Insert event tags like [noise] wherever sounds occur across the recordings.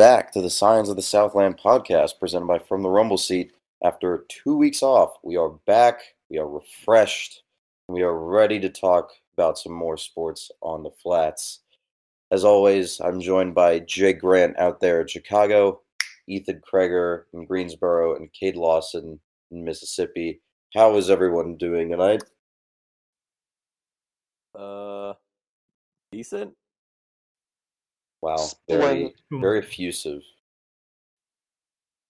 Back to the Science of the Southland podcast presented by From the Rumble Seat. After two weeks off, we are back, we are refreshed, we are ready to talk about some more sports on the flats. As always, I'm joined by Jake Grant out there in Chicago, Ethan Kreger in Greensboro, and Cade Lawson in Mississippi. How is everyone doing tonight? Uh, decent. Wow, very very effusive,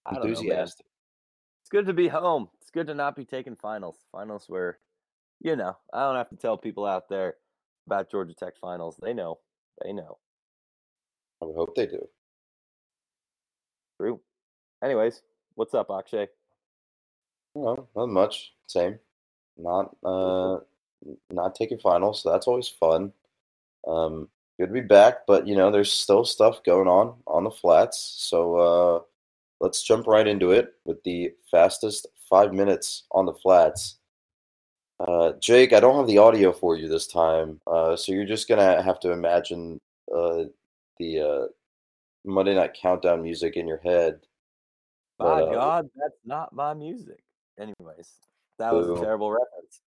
I don't know, enthusiastic. It's good to be home. It's good to not be taking finals. Finals were, you know, I don't have to tell people out there about Georgia Tech finals. They know. They know. I would hope they do. True. Anyways, what's up, Akshay? Well, not much. Same. Not uh, not taking finals, so that's always fun. Um, good to be back, but you know, there's still stuff going on on the flats. So uh, let's jump right into it with the fastest five minutes on the flats. Uh, Jake, I don't have the audio for you this time, uh, so you're just gonna have to imagine uh, the uh, Monday Night Countdown music in your head. My But, uh, God, that's not my music. Anyways, that was a terrible reference.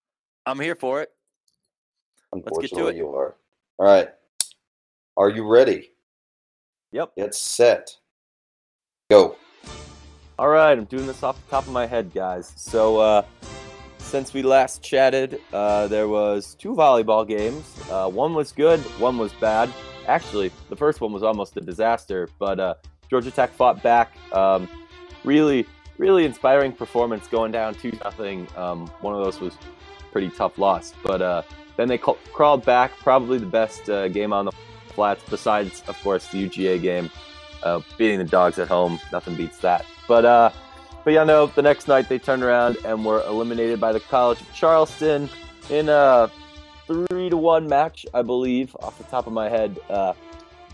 I'm here for it. Unfortunately, Let's get to it. you are. All right. Are you ready? Yep. Get set. Go. All right, I'm doing this off the top of my head, guys. So, uh, since we last chatted, uh, there was two volleyball games. Uh, one was good, one was bad. Actually, the first one was almost a disaster, but uh, Georgia Tech fought back. Um, really, really inspiring performance, going down two nothing. Um, one of those was pretty tough loss, but uh, then they ca- crawled back. Probably the best uh, game on the flats, besides, of course, the UGA game. Uh, beating the dogs at home, nothing beats that. But uh, but yeah, no. The next night they turned around and were eliminated by the College of Charleston in a three to one match, I believe, off the top of my head. Uh,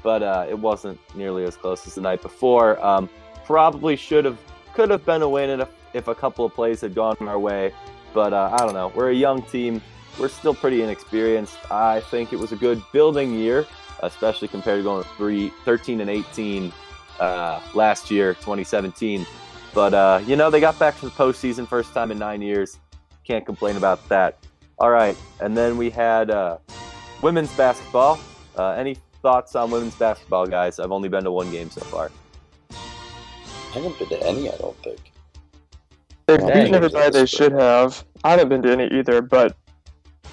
but uh, it wasn't nearly as close as the night before. Um, probably should have, could have been a win if, if a couple of plays had gone our way. But uh, I don't know. We're a young team. We're still pretty inexperienced. I think it was a good building year, especially compared to going three, 13 and 18 uh, last year, 2017. But uh, you know, they got back to the postseason first time in nine years. Can't complain about that. All right, and then we had uh, women's basketball. Uh, any thoughts on women's basketball, guys? I've only been to one game so far. I haven't been to any, I don't think. They've Dang. beaten everybody they should have. I haven't been to any either, but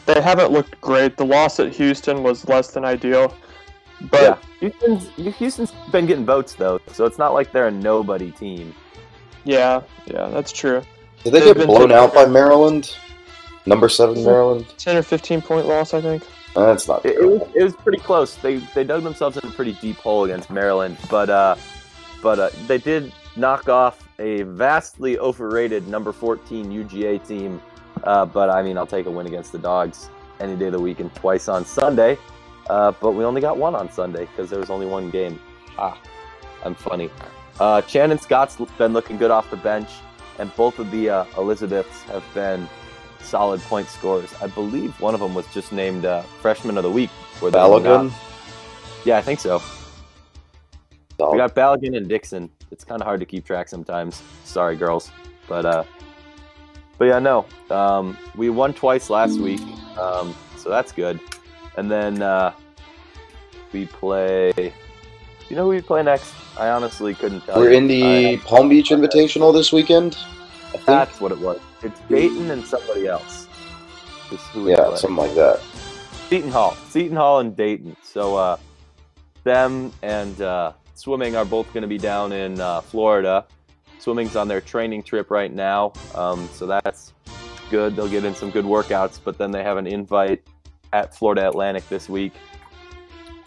they haven't looked great. The loss at Houston was less than ideal. But yeah, Houston's, Houston's been getting votes though, so it's not like they're a nobody team. yeah, yeah, that's true. Did they They've get blown out by Maryland? Number seven Maryland? 10 or 15 point loss, I think. Uh, That's not It, it was, it was pretty close. They they dug themselves in a pretty deep hole against Maryland, but uh, but uh, they did knock off a vastly overrated number 14 UGA team. Uh, but I mean, I'll take a win against the Dogs any day of the week and twice on Sunday. Uh, but we only got one on Sunday because there was only one game. Ah, I'm funny. Uh, Shannon Scott's been looking good off the bench, and both of the uh, Elizabeths have been solid point scorers. I believe one of them was just named uh, Freshman of the Week. For the Balogun? Yeah, I think so. We got Balogun and Dixon. It's kind of hard to keep track sometimes. Sorry, girls, but uh, but yeah, no. Um, we won twice last week, um, so that's good. And then uh, we play. You know who we play next? I honestly couldn't tell. We're you. in the Palm Beach Invitational this weekend. I think. that's what it was. It's Dayton and somebody else. Is who we yeah, something like that. Seton Hall, Seton Hall, and Dayton. So uh, them and uh, swimming are both going to be down in uh, Florida. Swimming's on their training trip right now, um, so that's good. They'll get in some good workouts, but then they have an invite at Florida Atlantic this week.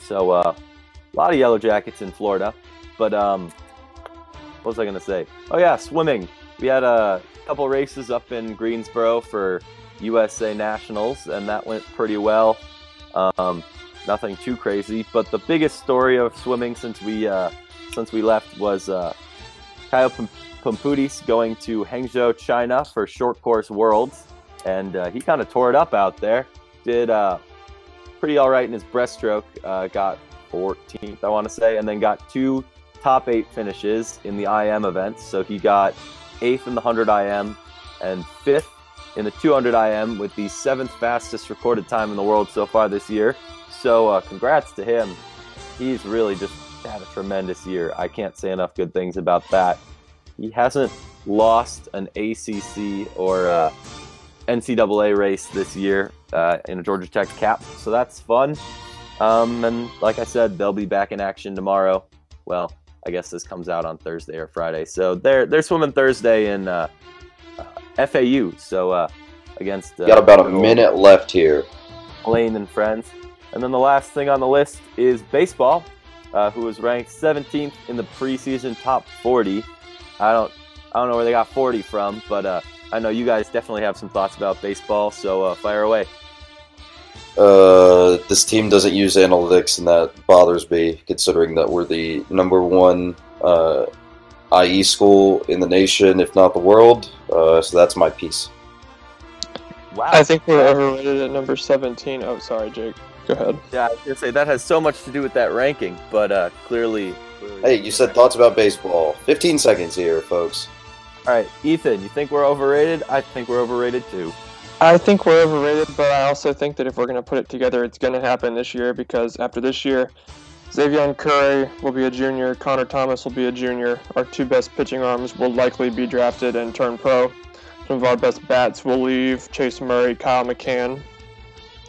So uh, a lot of Yellow Jackets in Florida. But um, what was I going to say? Oh yeah, swimming. We had a couple races up in Greensboro for USA Nationals, and that went pretty well. Um, nothing too crazy, but the biggest story of swimming since we uh, since we left was uh, Caio Pumputis going to Hangzhou, China for short course worlds, and uh, he kind of tore it up out there. Did uh, pretty all right in his breaststroke. Uh, got 14th, I want to say, and then got two top eight finishes in the IM events. So he got eighth in the 100 IM and fifth in the 200 IM with the seventh fastest recorded time in the world so far this year. So uh, congrats to him. He's really just had a tremendous year. I can't say enough good things about that. He hasn't lost an ACC or uh, NCAA race this year uh, in a Georgia Tech cap, so that's fun. Um, and like I said, they'll be back in action tomorrow. Well, I guess this comes out on Thursday or Friday, so they're they're swimming Thursday in uh, uh, FAU. So uh, against got about a minute left here. Lane and friends. And then the last thing on the list is baseball, uh, who was ranked 17th in the preseason top 40. I don't, I don't know where they got 40 from, but uh, I know you guys definitely have some thoughts about baseball. So uh, fire away. Uh, this team doesn't use analytics, and that bothers me, considering that we're the number one uh, IE school in the nation, if not the world. Uh, so that's my piece. Wow. I think we're overrated at number 17. Oh, sorry, Jake. Go ahead. Yeah, I was gonna say that has so much to do with that ranking, but uh, clearly, clearly. Hey, you said thoughts about baseball. 15 seconds here, folks. All right, Ethan, you think we're overrated? I think we're overrated too. I think we're overrated, but I also think that if we're going to put it together, it's going to happen this year because after this year, Xzavion Curry will be a junior, Connor Thomas will be a junior. Our two best pitching arms will likely be drafted and turn pro. Some of our best bats will leave Chase Murray, Kyle McCann.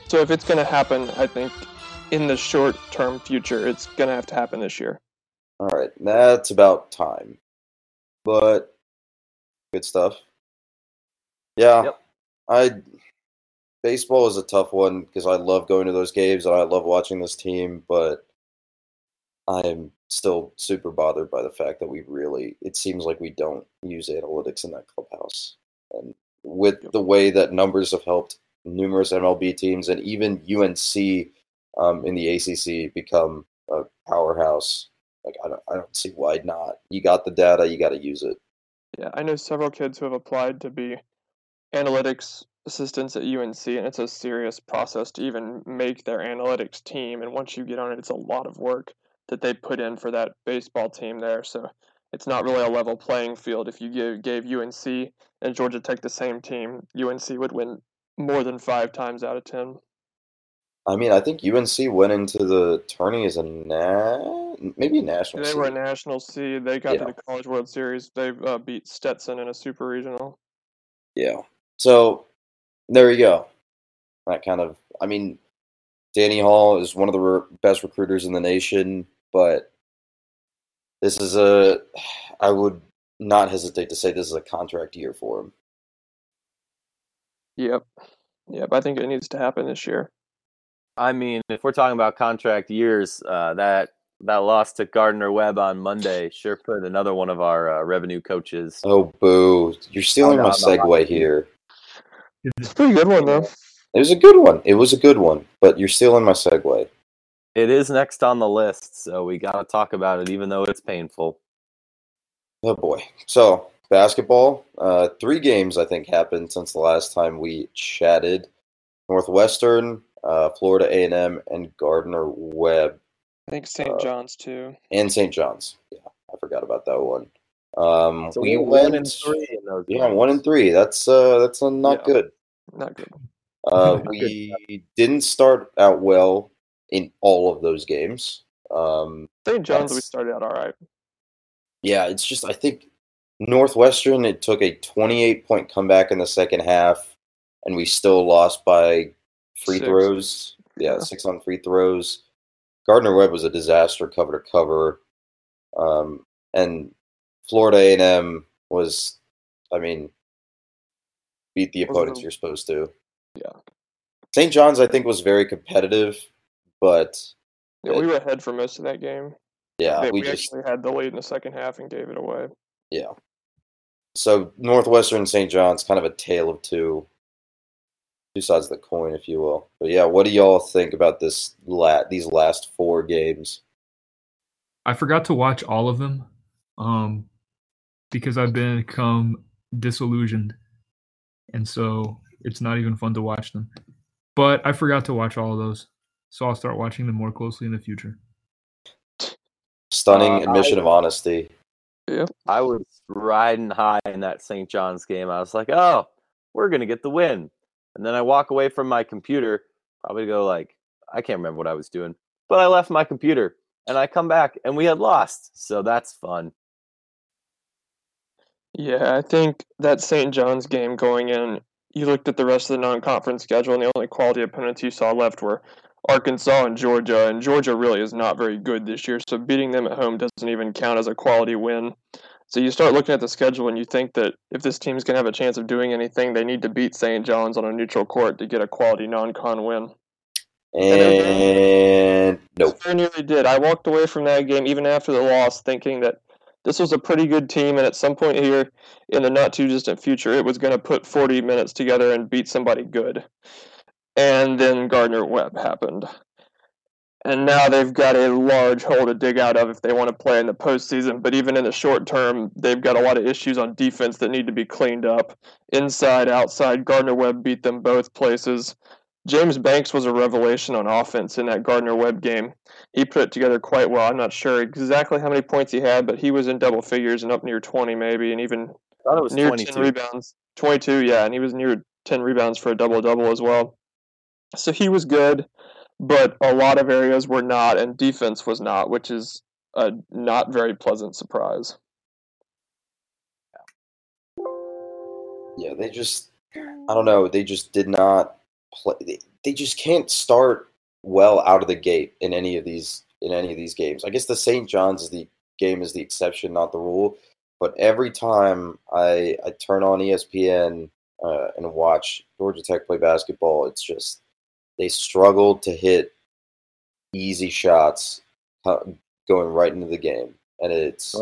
So if it's going to happen, I think in the short term future, it's going to have to happen this year. All right, that's about time. But good stuff. Yeah, yep. I baseball is a tough one because I love going to those games and I love watching this team, but I am still super bothered by the fact that we really it seems like we don't use analytics in that clubhouse. And with the way that numbers have helped numerous MLB teams and even UNC um, in the ACC become a powerhouse, like I don't, I don't see why not. You got the data, you got to use it. Yeah, I know several kids who have applied to be analytics assistants at UNC, and it's a serious process to even make their analytics team. And once you get on it, it's a lot of work that they put in for that baseball team there. So it's not really a level playing field. If you give, gave UNC and Georgia Tech the same team, UNC would win more than five times out of ten. I mean, I think UNC went into the tourney as a na- maybe a national. They seed. were a national seed. They got yeah. to the College World Series. They uh, beat Stetson in a super regional. Yeah. So there you go. That kind of. I mean, Danny Hall is one of the re- best recruiters in the nation, but this is a. I would not hesitate to say this is a contract year for him. Yep. Yep. I think it needs to happen this year. I mean, if we're talking about contract years, uh, that that loss to Gardner Webb on Monday sure put another one of our uh, revenue coaches. Oh, boo! You're stealing oh, no, my segue here. It's a pretty good one, though. It was a good one. It was a good one, but you're stealing my segue. It is next on the list, so we got to talk about it, even though it's painful. Oh boy! So basketball, uh, three games I think happened since the last time we chatted. Northwestern uh, Florida A and M, and Gardner Webb. I think St. Uh, John's too. And St. John's. Yeah, I forgot about that one. Um, so we went one and three in those. Yeah, games. one and three. That's uh, that's uh, not yeah. good. Not good. Uh, [laughs] we good. didn't start out well in all of those games. Um, St. John's, we started out all right. Yeah, it's just I think Northwestern. It took a 28 point comeback in the second half, and we still lost by free six. throws. Yeah, six on free throws. Gardner Webb was a disaster cover to cover, um, and Florida A and M was, I mean, beat the opponents you're supposed to. Yeah. St. John's, I think, was very competitive, but yeah, we were ahead for most of that game. Yeah, we, we just, actually had the lead in the second half and gave it away. Yeah. So Northwestern St. John's kind of a tale of two two sides of the coin, if you will. But yeah, what do y'all think about this lat these last four games? I forgot to watch all of them, um, because I've become disillusioned, and so it's not even fun to watch them. But I forgot to watch all of those, so I'll start watching them more closely in the future. stunning Uh, admission I- of honesty. Yeah, I was riding high in that St. John's game. I was like, oh, we're going to get the win. And then I walk away from my computer, probably go like, I can't remember what I was doing, but I left my computer and I come back and we had lost. So that's fun. Yeah, I think that St. John's game going in, you looked at the rest of the non-conference schedule, and the only quality opponents you saw left were Arkansas and Georgia, and Georgia really is not very good this year, so beating them at home doesn't even count as a quality win. So you start looking at the schedule and you think that if this team's going to have a chance of doing anything, they need to beat St. John's on a neutral court to get a quality non-con win. And nope. Very nearly did. I walked away from that game even after the loss thinking that this was a pretty good team, and at some point here in the not too distant future, it was going to put 40 minutes together and beat somebody good. And then Gardner Webb happened. And now they've got a large hole to dig out of if they want to play in the postseason. But even in the short term, they've got a lot of issues on defense that need to be cleaned up. Inside, outside, Gardner Webb beat them both places. James Banks was a revelation on offense in that Gardner Webb game. He put it together quite well. I'm not sure exactly how many points he had, but he was in double figures and up near 20 maybe, and even I thought it was near 22. 10 rebounds. 22, yeah, and he was near 10 rebounds for a double double as well. So he was good, but a lot of areas were not, and defense was not, which is a not very pleasant surprise. Yeah, they just I don't know, they just did not play they, they just can't start well out of the gate in any of these in any of these games. I guess the St. John's is the game is the exception, not the rule. But every time I I turn on ESPN uh, and watch Georgia Tech play basketball, it's just they struggle to hit easy shots uh, going right into the game, and it's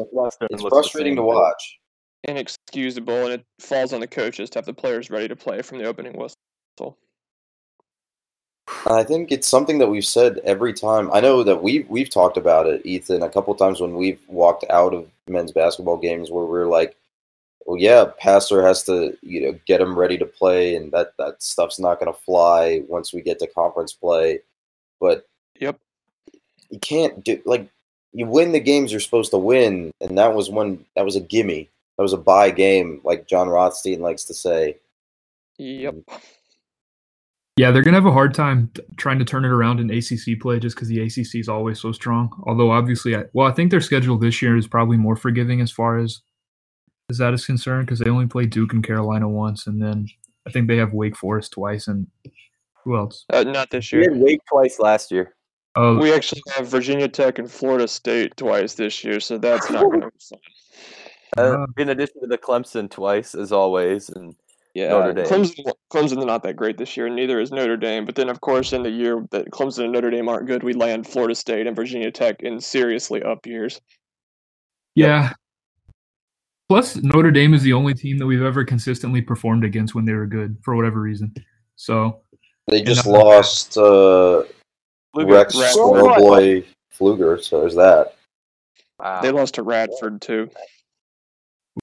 it's frustrating to watch. Inexcusable, and it falls on the coaches to have the players ready to play from the opening whistle. I think it's something that we've said every time. I know that we've we've talked about it, Ethan, a couple times when we've walked out of men's basketball games where we're like, "Well, yeah, Pastner has to you know get them ready to play, and that that stuff's not going to fly once we get to conference play." But Yep. you can't do like you win the games you're supposed to win, and that was one that was a gimme. That was a buy game, like Jon Rothstein likes to say. Yep. Mm. Yeah, they're gonna have a hard time t- trying to turn it around in ACC play just because the ACC is always so strong. Although obviously, I, well, I think their schedule this year is probably more forgiving as far as as that is concerned because they only play Duke and Carolina once, and then I think they have Wake Forest twice, and who else? Uh, not this year. We year. had Wake twice last year. Oh, We actually have Virginia Tech and Florida State twice this year, so that's not going to be fun. [laughs] Uh, Ah. in addition to the Clemson twice, as always, and Yeah, Notre Dame. Clemson, Clemson's not that great this year, and neither is Notre Dame. But then, of course, in the year that Clemson and Notre Dame aren't good, we land Florida State and Virginia Tech in seriously up years. yeah. Plus, Notre Dame is the only team that we've ever consistently performed against when they were good for whatever reason. So They just uh, lost uh, Luger- Rex Rex- Boy Pflueger, so there's that. Wow. They lost to Radford too.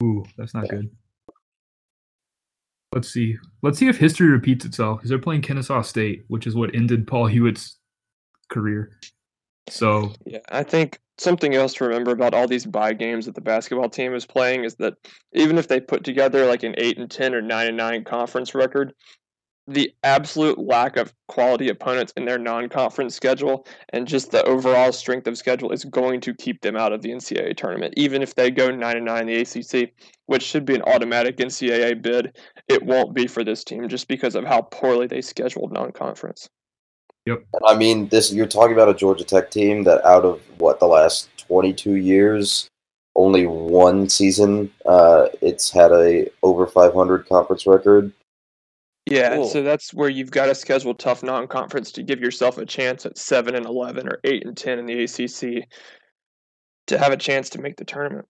Ooh, that's not good. Let's see. Let's see if history repeats itself because they're playing Kennesaw State, which is what ended Paul Hewitt's career. So Yeah, I think something else to remember about all these bye games that the basketball team is playing is that even if they put together like an eight and ten or nine and nine conference record, the absolute lack of quality opponents in their non-conference schedule and just the overall strength of schedule is going to keep them out of the NCAA tournament. Even if they go nine and nine in the ACC, which should be an automatic NCAA bid, it won't be for this team just because of how poorly they scheduled non-conference. And I mean, this you're talking about a Georgia Tech team that out of what the last 22 years, only one season, uh, it's had a over 500 conference record. Yeah, Cool. so that's where you've got to schedule tough non-conference to give yourself a chance at seven and eleven or eight and ten in the ACC to have a chance to make the tournament,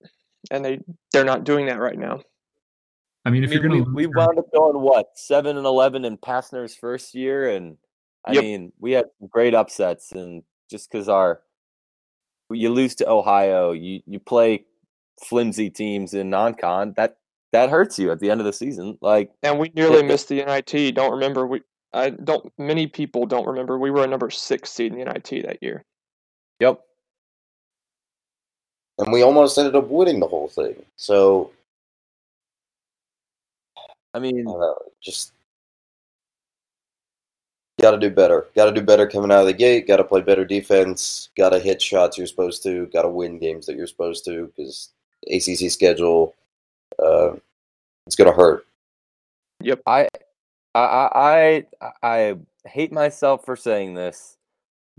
and they they're not doing that right now. I mean, I if mean, you're gonna we lose your- wound up going what seven and eleven in Pastner's first year, and I Yep. mean we had great upsets, and just because our you lose to Ohio, you you play flimsy teams in non-con that that hurts you at the end of the season. Like And we nearly Yeah. missed the NIT. Don't remember we. I don't. Many people don't remember we were a number six seed in the NIT that year. Yep. and we almost ended up winning the whole thing. So, I mean, uh, just got to do better. Got to do better coming out of the gate. Got to play better defense. Got to hit shots you're supposed to. Got to win games that you're supposed to because ACC schedule, uh, it's gonna hurt. Yep. I, I, I, I hate myself for saying this,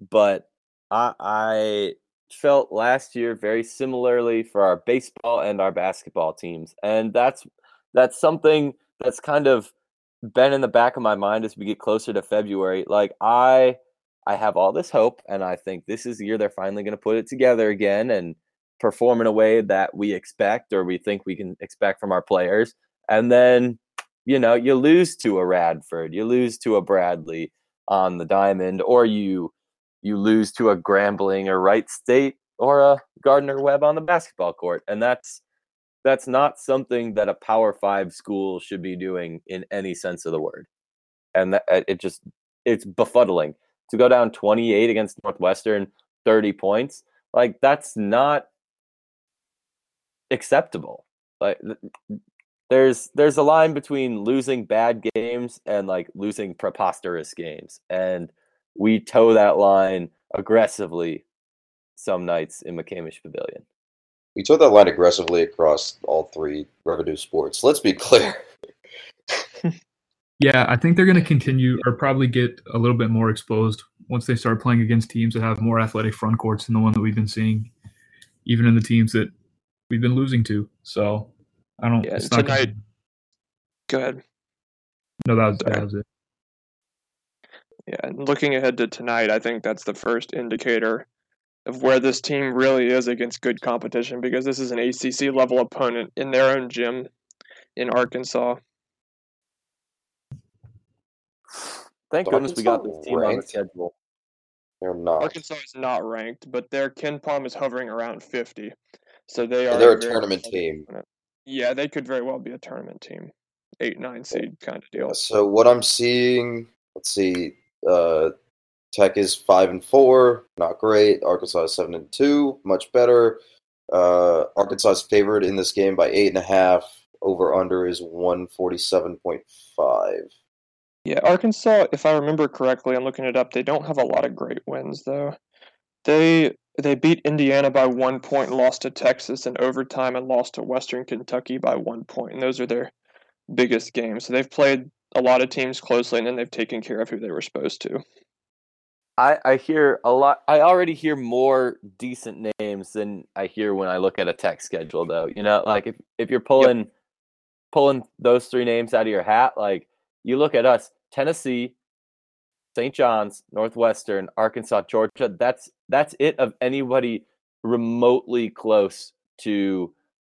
but I, I felt last year very similarly for our baseball and our basketball teams, and that's that's something that's kind of been in the back of my mind as we get closer to February. Like I, I have all this hope, and I think this is the year they're finally going to put it together again and perform in a way that we expect or we think we can expect from our players, and then you know, you lose to a Radford, you lose to a Bradley on the diamond, or you you lose to a Grambling or Wright State or a Gardner Webb on the basketball court, and that's that's not something that a Power Five school should be doing in any sense of the word, and that, uh, it just it's befuddling to go down 28 against Northwestern, 30 points. Like that's not acceptable. Like there's there's a line between losing bad games and like losing preposterous games and we toe that line aggressively some nights in McCamish Pavilion. We took that line aggressively across all three revenue sports. Let's be clear. [laughs] yeah, I think they're going to continue or probably get a little bit more exposed once they start playing against teams that have more athletic front courts than the one that we've been seeing, even in the teams that we've been losing to. So I don't. Yeah, it's not tonight. gonna- Go ahead. no, that was, Sorry. that was it. Yeah, and looking ahead to tonight, I think that's the first indicator of where this team really is against good competition because this is an ACC level opponent in their own gym in Arkansas. Thank goodness we got this Arkansas team on the schedule. They're not. Arkansas is not ranked, but their KenPom is hovering around 50. So they are They're a very tournament team. opponent. Yeah, they could very well be a tournament team. 8 9 seed kind of deal. So what I'm seeing, let's see, uh, Tech is five and four, not great. Arkansas is seven and two, much better. Uh, Arkansas is favored in this game by eight and a half. Over under is one forty seven point five. Yeah, Arkansas, if I remember correctly, I'm looking it up, they don't have a lot of great wins though. They they beat Indiana by one point and lost to Texas in overtime and lost to Western Kentucky by one point. point, and those are their biggest games. So they've played a lot of teams closely and then they've taken care of who they were supposed to. I, I hear a lot. I already hear more decent names than I hear when I look at a tech schedule, though. You know, like if, if you're pulling pulling those three names out of your hat, like you look at us, Tennessee, St. John's, Northwestern, Arkansas, Georgia. That's that's it of anybody remotely close to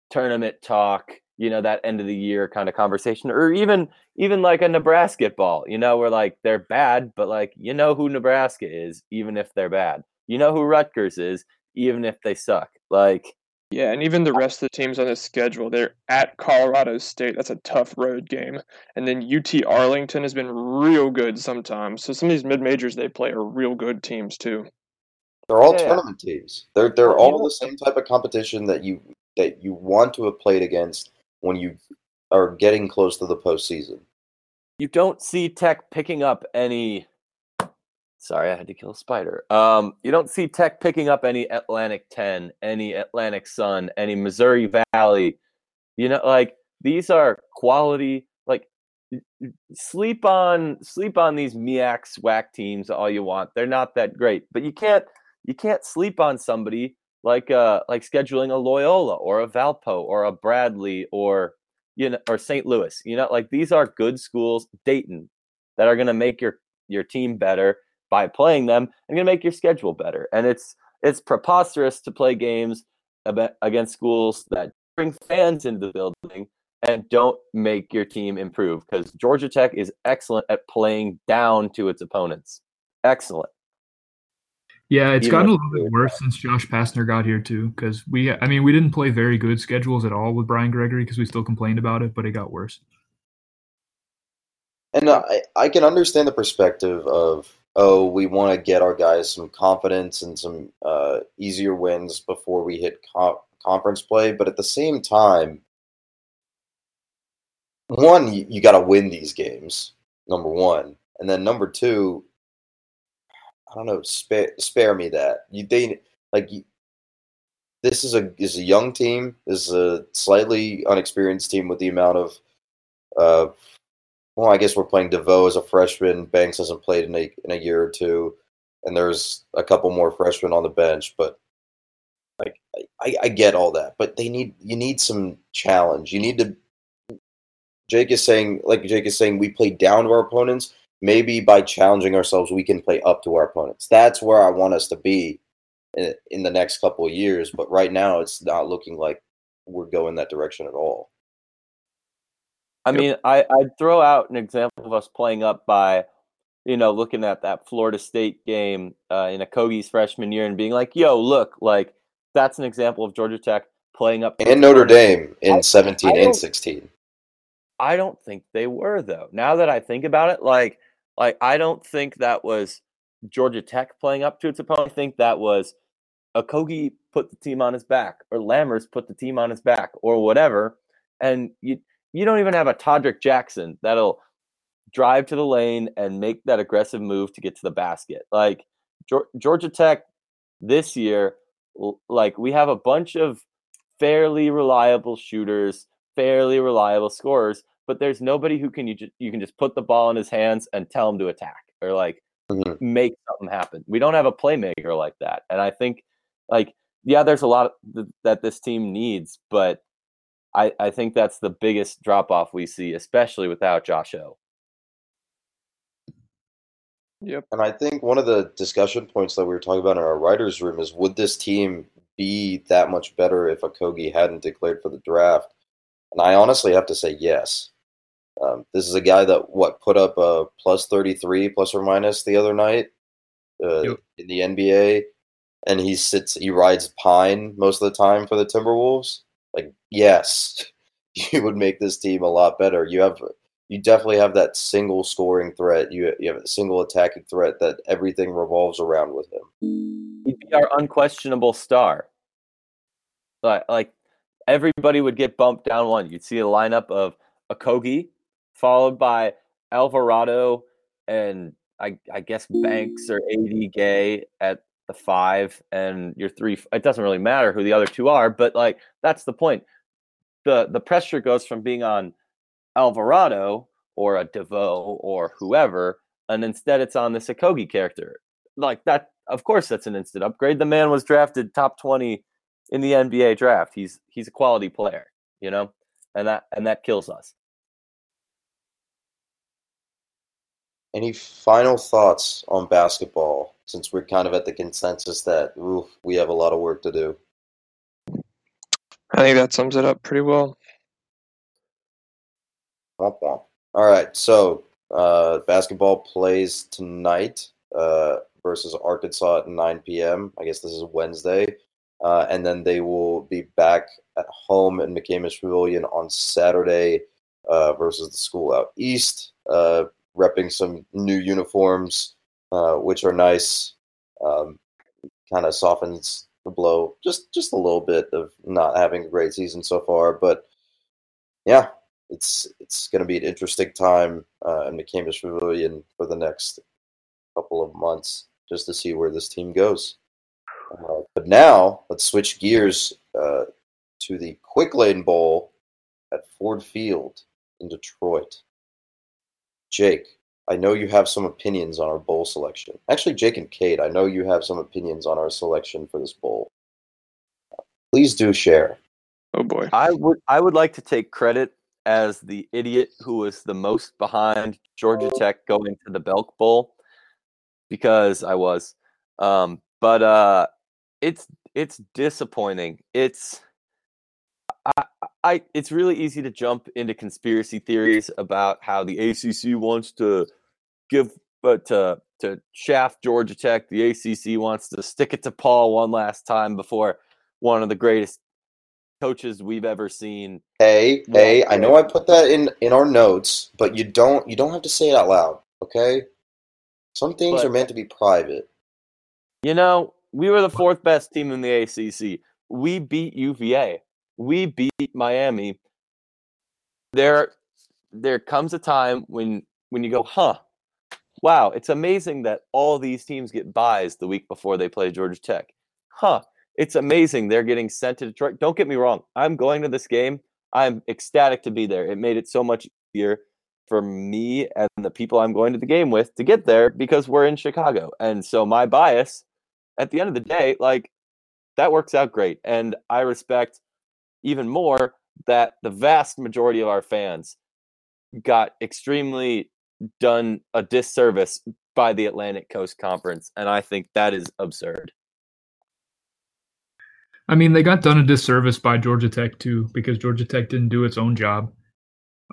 tournament talk. You know, that end of the year kind of conversation, or even even like a Nebraska ball. You know, where like they're bad, but like you know who Nebraska is, even if they're bad. You know who Rutgers is, even if they suck. Like Yeah, and even the rest of the teams on this schedule, they're at Colorado State. That's a tough road game. And then UT Arlington has been real good sometimes. So some of these mid majors they play are real good teams too. They're all Yeah. tournament teams. They're they're all the same type of competition that you that you want to have played against when you are getting close to the postseason. you don't see Tech picking up any. Sorry, I had to kill a spider. Um, you don't see Tech picking up any Atlantic 10, any Atlantic Sun, any Missouri Valley. You know, like these are quality. Like sleep on sleep on these MEAC SWAC teams all you want. They're not that great, but you can't you can't sleep on somebody like uh like scheduling a Loyola or a Valpo or a Bradley or you know or St. Louis. You know, like these are good schools, Dayton, that are going to make your your team better by playing them and to make your schedule better. And it's it's preposterous to play games against schools that bring fans into the building and don't make your team improve because Georgia Tech is excellent at playing down to its opponents. Excellent. Yeah, it's gotten a little bit worse since Josh Pastner got here too. Because we, I mean, we didn't play very good schedules at all with Brian Gregory because we still complained about it, but it got worse. And I, I can understand the perspective of, oh, we want to get our guys some confidence and some uh, easier wins before we hit com- conference play, but at the same time, one, you, you got to win these games. Number one, and then number two, I don't know, spare spare me that. You they like you, this is a is a young team. This is a slightly unexperienced team with the amount of uh well, I guess we're playing DeVoe as a freshman. Banks hasn't played in a in a year or two, and there's a couple more freshmen on the bench. But like, I, I get all that, but they need you need some challenge. You need to. Jake is saying, like Jake is saying, we play down to our opponents. Maybe by challenging ourselves, we can play up to our opponents. That's where I want us to be in, in the next couple of years. But right now, it's not looking like we're going that direction at all. I mean, I, I'd throw out an example of us playing up by, you know, looking at that Florida State game uh, in Okogie's freshman year and being like, yo, look, like that's an example of Georgia Tech playing up. And Notre Dame in I, 17 I and 16. I don't think they were, though. Now that I think about it, like, like I don't think that was Georgia Tech playing up to its opponent. I think that was Okogie put the team on his back or Lammers put the team on his back or whatever. And you you don't even have a Tadric Jackson that'll drive to the lane and make that aggressive move to get to the basket. Like Georgia Tech this year, like we have a bunch of fairly reliable shooters, fairly reliable scorers, but there's nobody who can you just you can just put the ball in his hands and tell him to attack or like mm-hmm. make something happen. We don't have a playmaker like that, and I think like yeah, there's a lot th- that this team needs, but I, I think that's the biggest drop off we see, especially without Josh O. Yep. And I think one of the discussion points that we were talking about in our writers' room is would this team be that much better if Okogie hadn't declared for the draft? And I honestly have to say yes. Um, this is a guy that what put up a plus thirty three plus or minus the other night uh, yep. in the NBA, and he sits he rides pine most of the time for the Timberwolves like yes, [laughs] you would make this team a lot better. You have you definitely have that single scoring threat. You you have a single attacking threat that everything revolves around with him. He'd be our unquestionable star. But like everybody would get bumped down one. You'd see a lineup of Okogie, followed by Alvarado and I, I guess Banks or mm. AD Gay at the five and your three. It doesn't really matter who the other two are, but like that's the point. the The pressure goes from being on Alvarado or a DeVoe or whoever, and instead it's on the Sakogi character. Like that, of course, that's an instant upgrade. The man was drafted top twenty in the NBA draft. He's he's a quality player, you know, and that and that kills us. Any final thoughts on basketball since we're kind of at the consensus that ooh, we have a lot of work to do? I think that sums it up pretty well. Womp womp. All right, so uh, basketball plays tonight uh, versus Arkansas at 9 p.m. I guess this is Wednesday. Uh, and then they will be back at home in McCamish Pavilion on Saturday uh, versus the school out east. Repping some new uniforms, uh, which are nice. Um, kind of softens the blow just just a little bit of not having a great season so far, but yeah, it's it's going to be an interesting time uh, in the McCamish Pavilion for the next couple of months just to see where this team goes. Uh, but now let's switch gears uh, to the Quick Lane Bowl at Ford Field in Detroit. Jake, I know you have some opinions on our bowl selection. Actually, Jake and Cade, I know you have some opinions on our selection for this bowl. Please do share. Oh boy. I would I would like to take credit as the idiot who was the most behind Georgia Tech going to the Belk Bowl because I was. Um, but uh, it's it's disappointing. It's I, I it's really easy to jump into conspiracy theories about how the ACC wants to give but to to shaft Georgia Tech. The ACC wants to stick it to Paul one last time before one of the greatest coaches we've ever seen. Hey, hey, I know I put that in in our notes, but you don't you don't have to say it out loud, okay? Some things but, are meant to be private. You know, we were the fourth best team in the ACC. we beat UVA. We beat Miami. There there comes a time when when you go, huh, wow, it's amazing that all these teams get buys the week before they play Georgia Tech. Huh, it's amazing they're getting sent to Detroit. Don't get me wrong, I'm going to this game. I'm ecstatic to be there. It made it so much easier for me and the people I'm going to the game with to get there because we're in Chicago. And so my bias at the end of the day, like that works out great. And I respect even more that the vast majority of our fans got extremely done a disservice by the Atlantic Coast Conference. And I think that is absurd. I mean, they got done a disservice by Georgia Tech too, because Georgia Tech didn't do its own job.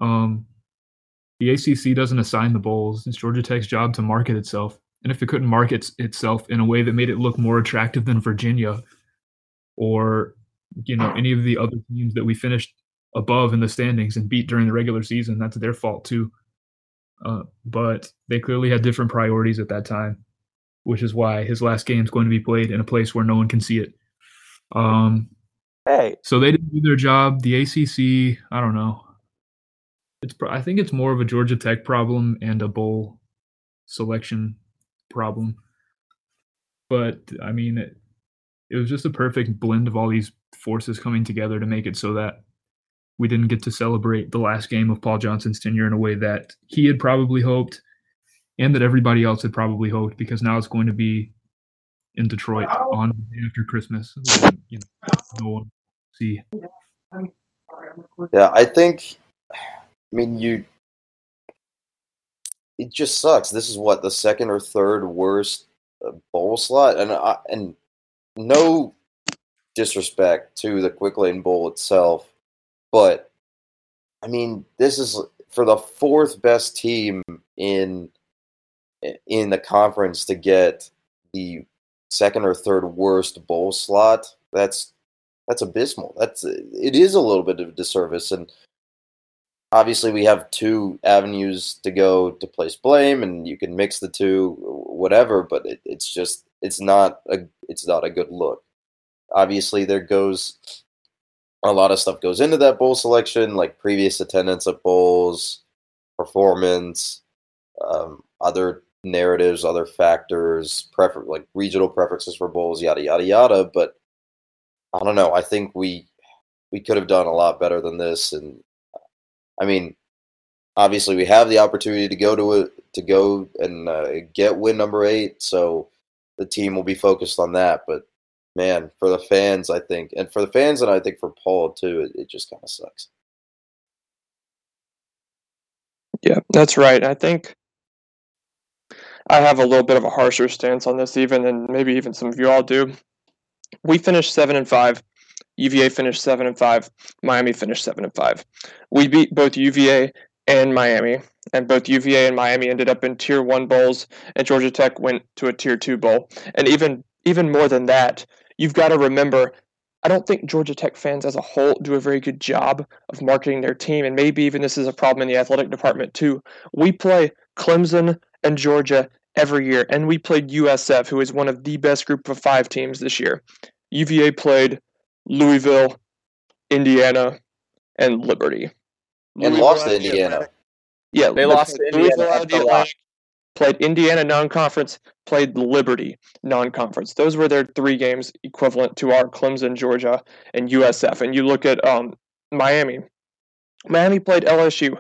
Um, the ACC doesn't assign the bowls. It's Georgia Tech's job to market itself. And if it couldn't market itself in a way that made it look more attractive than Virginia or you know any of the other teams that we finished above in the standings and beat during the regular season, that's their fault too. Uh, but they clearly had different priorities at that time, which is why his last game is going to be played in a place where no one can see it. Um, hey, so they didn't do their job. The ACC, I don't know. It's I think it's more of a Georgia Tech problem and a bowl selection problem. But I mean, it, it was just a perfect blend of all these forces coming together to make it so that we didn't get to celebrate the last game of Paul Johnson's tenure in a way that he had probably hoped and that everybody else had probably hoped because now it's going to be in Detroit on after Christmas. You know, no one see. Yeah, I think. I mean, you. It just sucks. This is what the second or third worst uh, bowl slot, and I, and no disrespect to the Quick Lane Bowl itself, but I mean, this is for the fourth best team in in the conference to get the second or third worst bowl slot. That's that's abysmal. That's it is a little bit of a disservice, and obviously we have two avenues to go to place blame, and you can mix the two, whatever. But it, it's just it's not a it's not a good look. Obviously, there goes a lot of stuff goes into that bowl selection, like previous attendance at bowls, performance, um, other narratives, other factors, prefer like regional preferences for bowls, yada yada yada. But I don't know. I think we we could have done a lot better than this. And I mean, obviously, we have the opportunity to go to it to go and uh, get win number eight. So the team will be focused on that. But man, for the fans, I think, and for the fans, and I think for Paul too, it, it just kind of sucks. Yeah, that's right. I think I have a little bit of a harsher stance on this, even, and maybe even some of you all do. We finished seven and five. UVA finished seven and five. Miami finished seven and five. We beat both UVA and Miami, and both UVA and Miami ended up in Tier One bowls, and Georgia Tech went to a Tier Two bowl. And even even more than that, you've got to remember I don't think Georgia Tech fans as a whole do a very good job of marketing their team, and maybe even this is a problem in the athletic department too. We play Clemson and Georgia every year, and we played USF, who is one of the best group of five teams this year. UVA played Louisville, Indiana, and Liberty. And Louisville lost to Indiana. Yeah, they lost to Indiana played Indiana non-conference, played Liberty non-conference. Those were their three games equivalent to our Clemson, Georgia, and USF. And you look at um, Miami. Miami played LSU.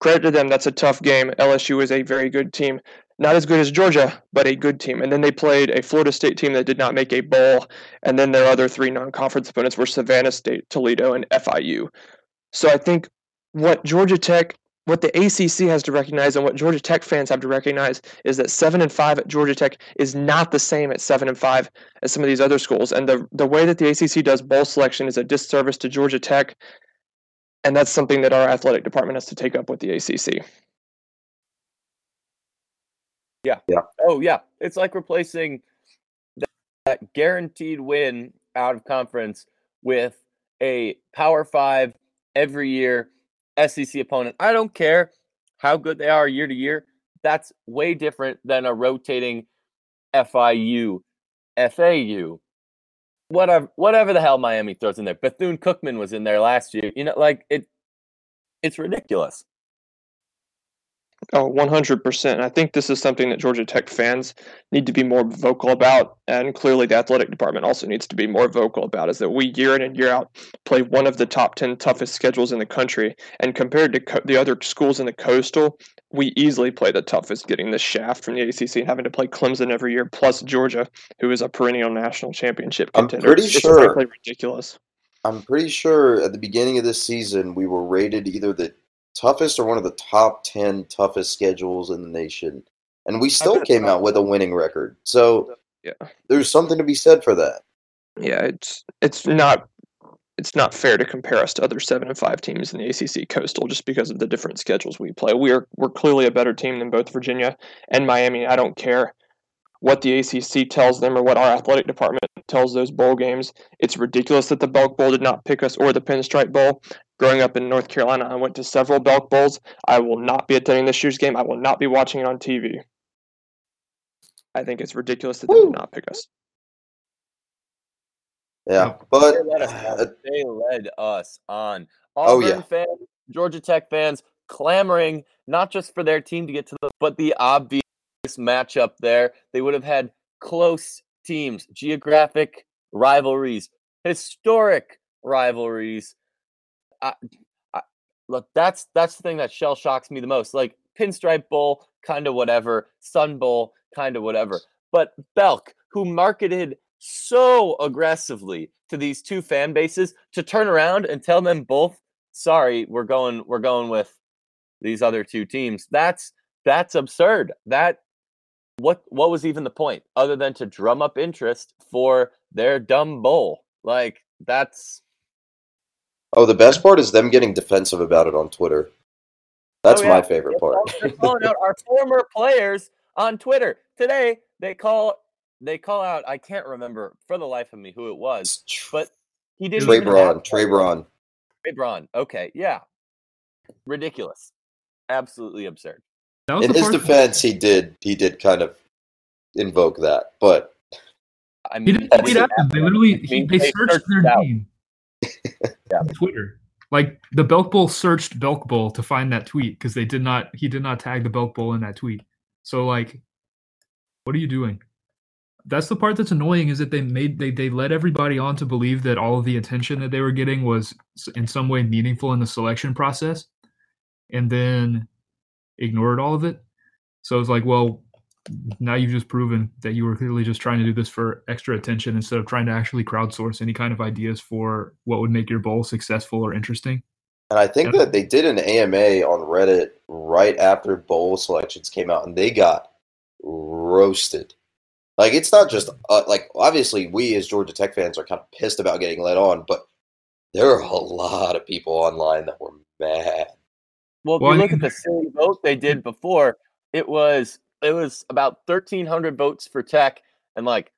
Credit to them, that's a tough game. LSU is a very good team. Not as good as Georgia, but a good team. And then they played a Florida State team that did not make a bowl. And then their other three non conference opponents were Savannah State, Toledo, and FIU. So I think what Georgia Tech what the ACC has to recognize and what Georgia Tech fans have to recognize is that seven and five at Georgia Tech is not the same at seven and five as some of these other schools. And the the way that the ACC does bowl selection is a disservice to Georgia Tech, and that's something that our athletic department has to take up with the ACC. Yeah. Yeah. Oh yeah. It's like replacing that, that guaranteed win out of conference with a Power Five every year SEC opponent. I don't care how good they are year to year. That's way different than a rotating FIU, FAU, whatever whatever the hell Miami throws in there. Bethune Cookman was in there last year. You know, like it it's ridiculous. Oh, 100%. I think this is something that Georgia Tech fans need to be more vocal about. And clearly, the athletic department also needs to be more vocal about is that we, year in and year out, play one of the top 10 toughest schedules in the country. And compared to co- the other schools in the coastal, we easily play the toughest, getting the shaft from the ACC and having to play Clemson every year, plus Georgia, who is a perennial national championship I'm contender. pretty it's sure- ridiculous. I'm pretty sure at the beginning of this season we were rated either the toughest or one of the top 10 toughest schedules in the nation. And we still came out with a winning record. So Yeah. there's something to be said for that. Yeah, it's it's not it's not fair to compare us to other seven and five teams in the ACC Coastal just because of the different schedules we play. We are we're clearly a better team than both Virginia and Miami. I don't care what the ACC tells them or what our athletic department tells those bowl games. It's ridiculous that the Belk Bowl did not pick us or the Pinstripe Bowl. Growing up in North Carolina, I went to several Belk Bowls. I will not be attending this year's game. I will not be watching it on TV. I think it's ridiculous that they did not pick us. Yeah. They But led us uh, They led us on. Oh, yeah. fans, Georgia Tech fans clamoring not just for their team to get to the but the obvious matchup there. They would have had close teams, geographic rivalries, historic rivalries. I, I, look, that's that's the thing that shell shocks me the most. Like Pinstripe Bowl, kind of whatever. Sun Bowl, kind of whatever. But Belk, who marketed so aggressively to these two fan bases, to turn around and tell them both, "Sorry, we're going, we're going with these other two teams." That's that's absurd. That what what was even the point other than to drum up interest for their dumb bowl? Like that's oh, the best part is them getting defensive about it on Twitter. That's Oh, my favorite part. They're calling out our former players on Twitter today. They call they call out. I can't remember for the life of me who it was, but he didn't. Trey Braun, Trey Braun. Trey Braun. Okay, yeah, ridiculous, absolutely absurd. That was In the his defense, he did he did kind of invoke that, but I He mean, didn't tweet at them. They literally I he, mean, they they searched searched their it out. name [laughs] Yeah. on Twitter. Like the Belk Bowl searched Belk Bowl to find that tweet because they did not he did not tag the Belk Bowl in that tweet. So like, what are you doing? That's the part that's annoying is that they made they they led everybody on to believe that all of the attention that they were getting was in some way meaningful in the selection process, and then ignored all of it. So it's like, well, now you've just proven that you were clearly just trying to do this for extra attention instead of trying to actually crowdsource any kind of ideas for what would make your bowl successful or interesting. And I think Yeah. that they did an AMA on Reddit right after bowl selections came out, and they got roasted. Like it's not just uh, like obviously we as Georgia Tech fans are kind of pissed about getting let on, but there are a lot of people online that were mad. Well, if Well, you look mean- at the silly vote they did before, it was it was about thirteen hundred votes for Tech and like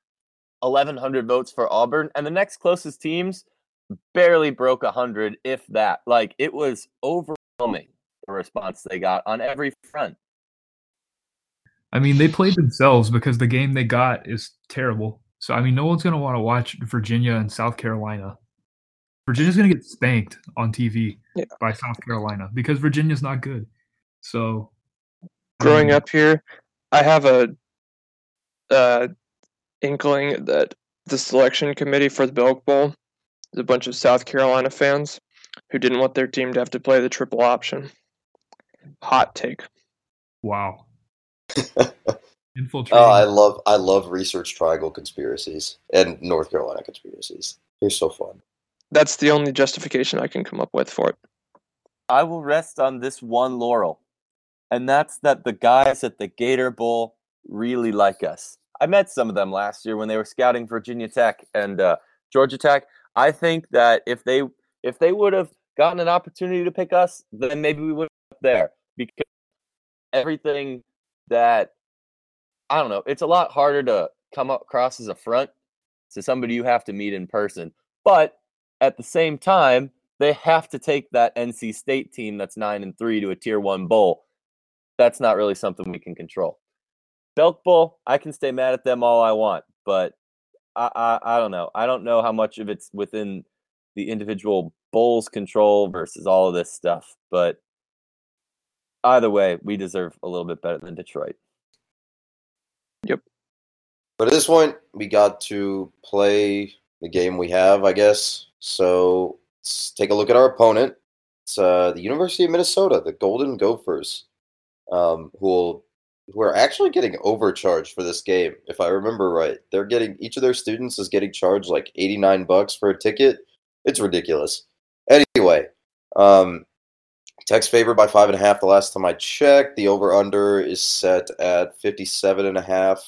eleven hundred votes for Auburn, and the next closest teams barely broke hundred, if that. Like it was overwhelming the response they got on every front. I mean, they played themselves because the game they got is terrible. So I mean, no one's gonna want to watch Virginia and South Carolina. Virginia's gonna get spanked on TV Yeah. by South Carolina because Virginia's not good. So growing um, up here, I have a uh, inkling that the selection committee for the Belk Bowl is a bunch of South Carolina fans who didn't want their team to have to play the triple option. Hot take. wow. [laughs] Infiltrating. Oh, I love I love research triangle conspiracies and North Carolina conspiracies. They're so fun. That's the only justification I can come up with for it. I will rest on this one laurel, and that's that the guys at the Gator Bowl really like us. I met some of them last year when they were scouting Virginia Tech and uh, Georgia Tech. I think that if they if they would have gotten an opportunity to pick us, then maybe we would have there because everything that I don't know, it's a lot harder to come across as a front to somebody you have to meet in person. But at the same time, they have to take that NC State team that's nine and three to a tier one bowl. That's not really something we can control. Belk Bowl, I can stay mad at them all I want, but I, I I don't know. I don't know how much of it's within the individual bowls control versus all of this stuff, but either way, we deserve a little bit better than Detroit. Yep. But at this point, we got to play the game we have, I guess. So let's take a look at our opponent. It's uh, the University of Minnesota, the Golden Gophers, um, who will, who are actually getting overcharged for this game. If I remember right, they're getting each of their students is getting charged like eighty nine bucks for a ticket. It's ridiculous. Anyway, um, Tech's favored by five and a half. The last time I checked, the over under is set at fifty seven and a half.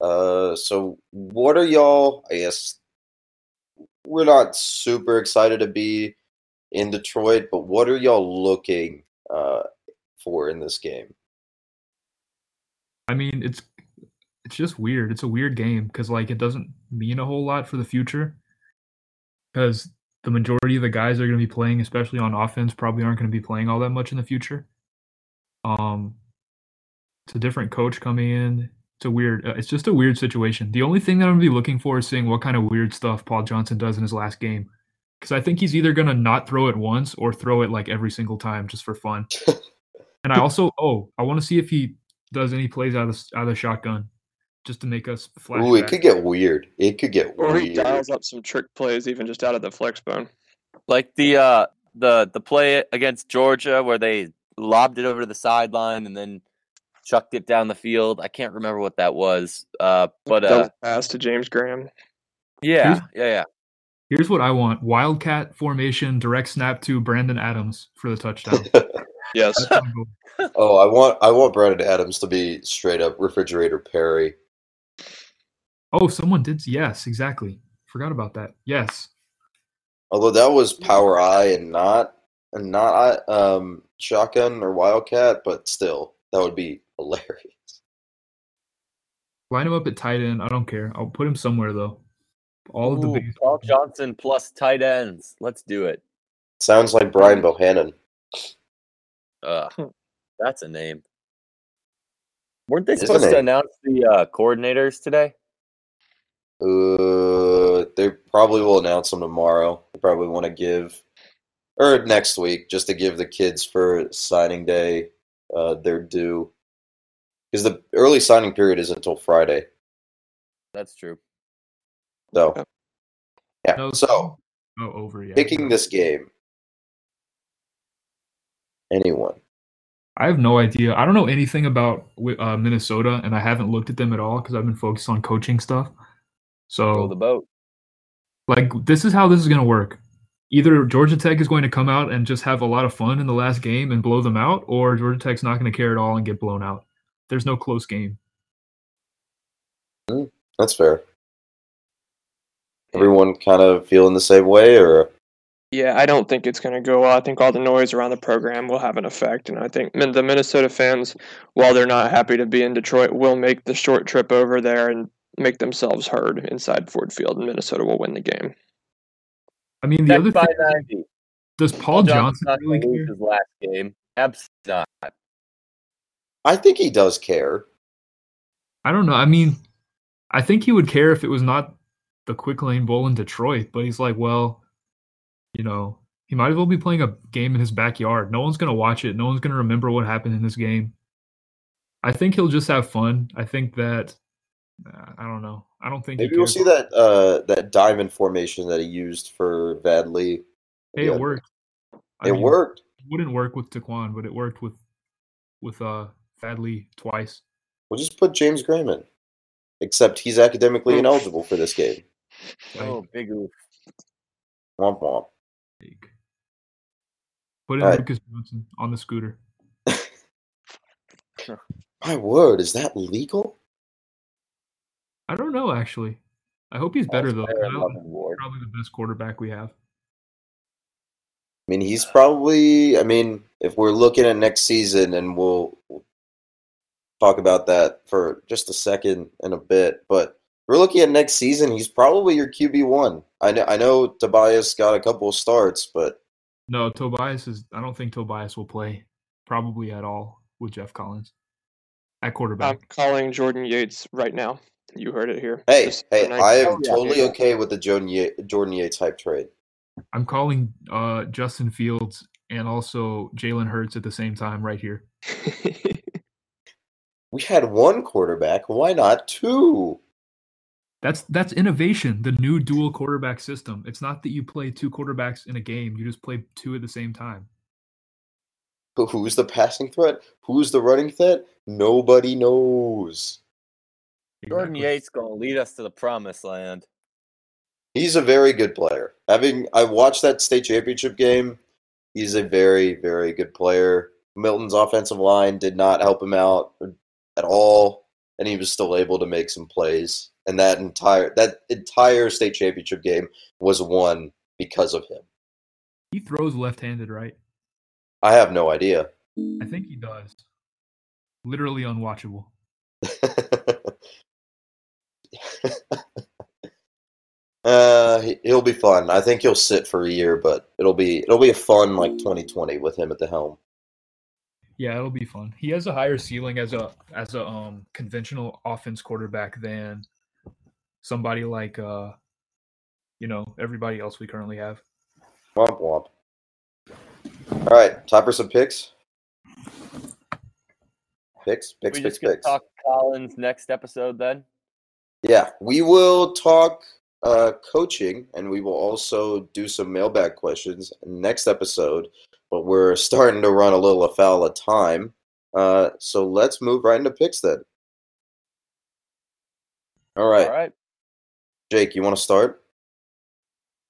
Uh, so what are y'all? I guess we're not super excited to be in Detroit, but what are y'all looking uh, for in this game? I mean, it's it's just weird. It's a weird game because like it doesn't mean a whole lot for the future because the majority of the guys that are going to be playing, especially on offense, probably aren't going to be playing all that much in the future. Um, it's a different coach coming in. It's a weird. Uh, it's just a weird situation. The only thing that I'm gonna be looking for is seeing what kind of weird stuff Paul Johnson does in his last game, because I think he's either gonna not throw it once or throw it like every single time just for fun. [laughs] and I also, oh, I want to see if he does any plays out of the, out of the shotgun, just to make us flash. Ooh, it could get weird. It could get Or he dials up some trick plays even just out of the flex bone. Like the uh the the play against Georgia where they lobbed it over to the sideline and then chucked it down the field. I can't remember what that was. Uh, but uh, pass to James Graham. yeah, Here's- yeah, yeah. Here's what I want: Wildcat formation, direct snap to Brandon Adams for the touchdown. [laughs] Yes. That's my goal. [laughs] oh, I want I want Brandon Adams to be straight up refrigerator Perry. Oh, someone did. Yes, exactly. Forgot about that. Yes. Although that was power I and not and not um shotgun or wildcat, but still that would be hilarious. Line him up at tight end. I don't care. I'll put him somewhere though. All of the Ooh, biggest. Paul Johnson plus tight ends. Let's do it. Sounds like Brian Bohannon. Uh, that's a name. Weren't they It's a supposed to announce the uh, coordinators today? Uh, they probably will announce them tomorrow. They probably want to give, or next week, just to give the kids for signing day uh, their due. Because the early signing period is until Friday. That's true. So, Yep. yeah. No, So, Oh, over. Yeah. picking this game, anyone? I have no idea. I don't know anything about uh, Minnesota, and I haven't looked at them at all because I've been focused on coaching stuff. Row So, the boat. like, this is how this is going to work. Either Georgia Tech is going to come out and just have a lot of fun in the last game and blow them out, or Georgia Tech's not going to care at all and get blown out. There's no close game. Hmm, that's fair. Everyone kind of feeling the same way, or Yeah, I don't think it's going to go well. I think all the noise around the program will have an effect. And I think the Minnesota fans, while they're not happy to be in Detroit, will make the short trip over there and make themselves heard inside Ford Field, and Minnesota will win the game. I mean, the Tech other by thing, 90. does Paul Johnson's Johnson not really lose care? his last game. Absolutely not. I think he does care. I don't know. I mean, I think he would care if it was not the Quick Lane Bowl in Detroit, but he's like, well, you know, he might as well be playing a game in his backyard. No one's going to watch it. No one's going to remember what happened in this game. I think he'll just have fun. I think that, I don't know. I don't think he Maybe we'll see that uh, that diamond formation that he used for Vad Lee. Hey, Yeah. it worked. I It mean, worked. It wouldn't work with TaQuon, but it worked with with uh Vad Lee twice. We'll just put James Graham in. Except he's academically ineligible for this game. Oh, big oof. Womp womp. Like, put in All right. Lucas Johnson on the scooter. [laughs] My word, is that legal? I don't know actually. I hope he's better though. All-Star 'cause I Love don't- probably the best quarterback we have. I mean, he's probably. I mean, if we're looking at next season, and we'll, we'll talk about that for just a second and a bit, but if we're looking at next season. He's probably your QB one. I know. I know Tobias got a couple of starts, but No, Tobias is. I don't think Tobias will play probably at all with Geoff Collins at quarterback. I'm calling Jordan Yates right now. You heard it here. Hey, Just hey, I am yeah. totally okay with the Jordan, Ye- Jordan Yates hype trade. I'm calling uh, Justin Fields and also Jalen Hurts at the same time right here. [laughs] We had one quarterback. Why not two? That's that's innovation, the new dual quarterback system. It's not that you play two quarterbacks in a game, you just play two at the same time. But who's the passing threat? Who's the running threat? Nobody knows. Jordan Exactly. Yates gonna lead us to the promised land. He's a very good player. Having I watched that state championship game, he's a very, very good player. Milton's offensive line did not help him out at all, and he was still able to make some plays. And that entire that entire state championship game was won because of him. He throws left-handed, right? I have no idea. I think he does. Literally unwatchable. [laughs] uh, he- he'll be fun. I think he'll sit for a year, but it'll be it'll be a fun like 2020 with him at the helm. Yeah, it'll be fun. He has a higher ceiling as a as a um conventional offense quarterback than somebody like uh you know, everybody else we currently have. Womp womp. All right, time for some picks. Picks, picks, we picks, just gonna picks. talk Collins next episode then. Yeah, we will talk uh, coaching, and we will also do some mailbag questions next episode. But we're [laughs] starting to run a little afoul of time, uh, so let's move right into picks then. All right, All right. Jake, you want to start?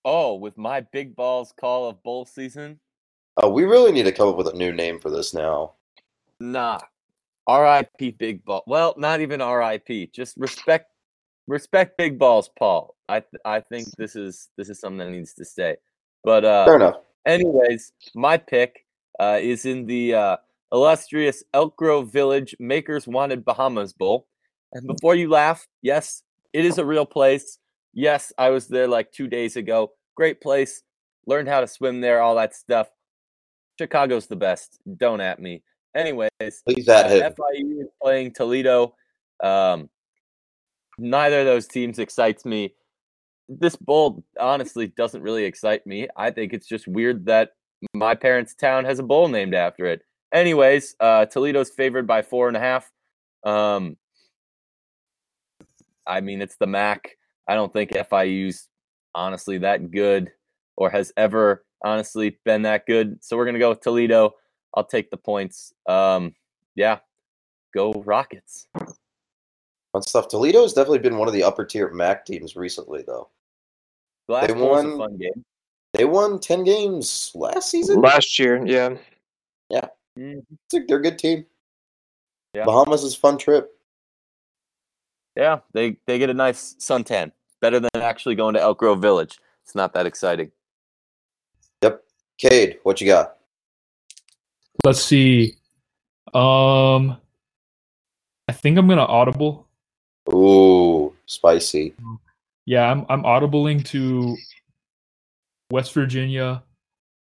Oh, with my big balls call of bowl season. Uh, we really need to come up with a new name for this now. Nah. R.I.P. Big Ball. Well, not even R.I.P. Just respect, respect Big Balls, Paul. I th- I think this is this is something that needs to stay. But uh, Fair enough. anyways, my pick uh, is in the uh, illustrious Elk Grove Village Makers Wanted Bahamas Bowl. And before you laugh, yes, it is a real place. Yes, I was there like two days ago. Great place. Learned how to swim there, all that stuff. Chicago's the best. Don't at me. Anyways, Please at uh, him. FIU is playing Toledo. Um, neither of those teams excites me. This bowl honestly doesn't really excite me. I think it's just weird that my parents' town has a bowl named after it. Anyways, uh, Toledo's favored by four and a half. Um, I mean, it's the MAC. I don't think FIU's honestly that good or has ever honestly been that good. So we're gonna go with Toledo. I'll take the points. Um, yeah, go Rockets. Fun stuff. Toledo has definitely been one of the upper tier MAC teams recently, though. The last They bowl was a won- fun game. They won ten games last season. Last year, yeah. Mhm. It's a- They're a good team. Yeah. Bahamas is a fun trip. Yeah, they they get a nice suntan. Better than actually going to Elk Grove Village. It's not that exciting. Yep. Cade, what you got? Let's see. Um I think I'm gonna audible. Ooh, spicy. Yeah, I'm I'm audibling to West Virginia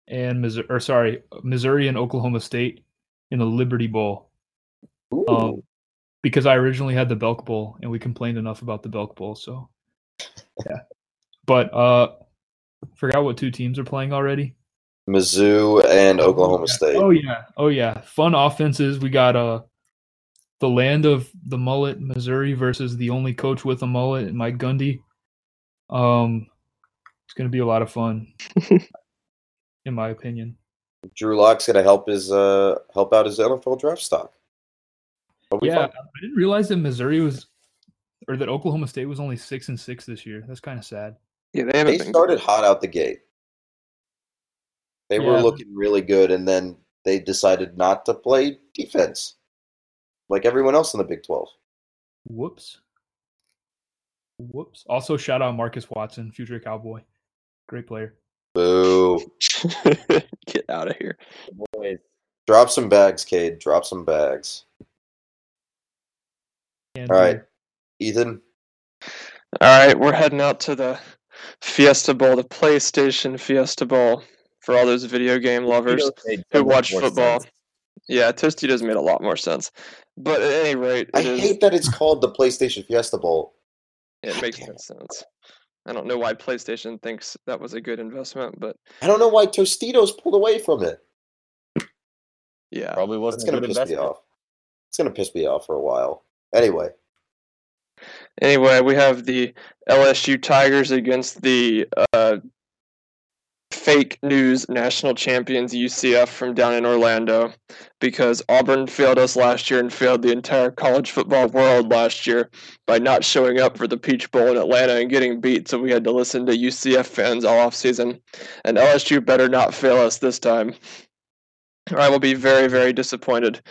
and Missouri or sorry, Missouri and Oklahoma State in the Liberty Bowl. Um, because I originally had the Belk Bowl and we complained enough about the Belk Bowl, so yeah. But uh forgot what two teams are playing already. Mizzou and Oklahoma yeah. State. Oh yeah. Oh yeah. Fun offenses. We got uh the land of the mullet, Missouri versus the only coach with a mullet, Mike Gundy. Um it's gonna be a lot of fun. [laughs] in my opinion. Drew Lock's gonna help his uh help out his NFL draft stock. Yeah, fun. I didn't realize that Missouri was or that Oklahoma State was only six and six this year. That's kind of sad. Yeah, they They started hot out the gate. They were looking really good, and then they decided not to play defense, like everyone else in the Big Twelve. Whoops. Whoops. Also, shout out Marcus Watson, future Cowboy. Great player. Boo! [laughs] Get out of here. Boys. Drop some bags, Cade. Drop some bags. And, All right, Ethan. All right, we're heading out to the Fiesta Bowl, the PlayStation Fiesta Bowl, for all those video game lovers. Who watch more football. sense. Yeah, Tostitos made a lot more sense. But at any rate, I it is hate that it's called the PlayStation Fiesta Bowl. It makes no sense. I don't know why PlayStation thinks that was a good investment, but I don't know why Tostitos pulled away from it. yeah. Probably wasn't a gonna good piss me investment. off. It's gonna piss me off for a while. Anyway, Anyway, we have the LSU Tigers against the uh, fake news national champions UCF from down in Orlando because Auburn failed us last year and failed the entire college football world last year by not showing up for the Peach Bowl in Atlanta and getting beat. So we had to listen to UCF fans all off season. And LSU better not fail us this time. Or I will be very, very disappointed.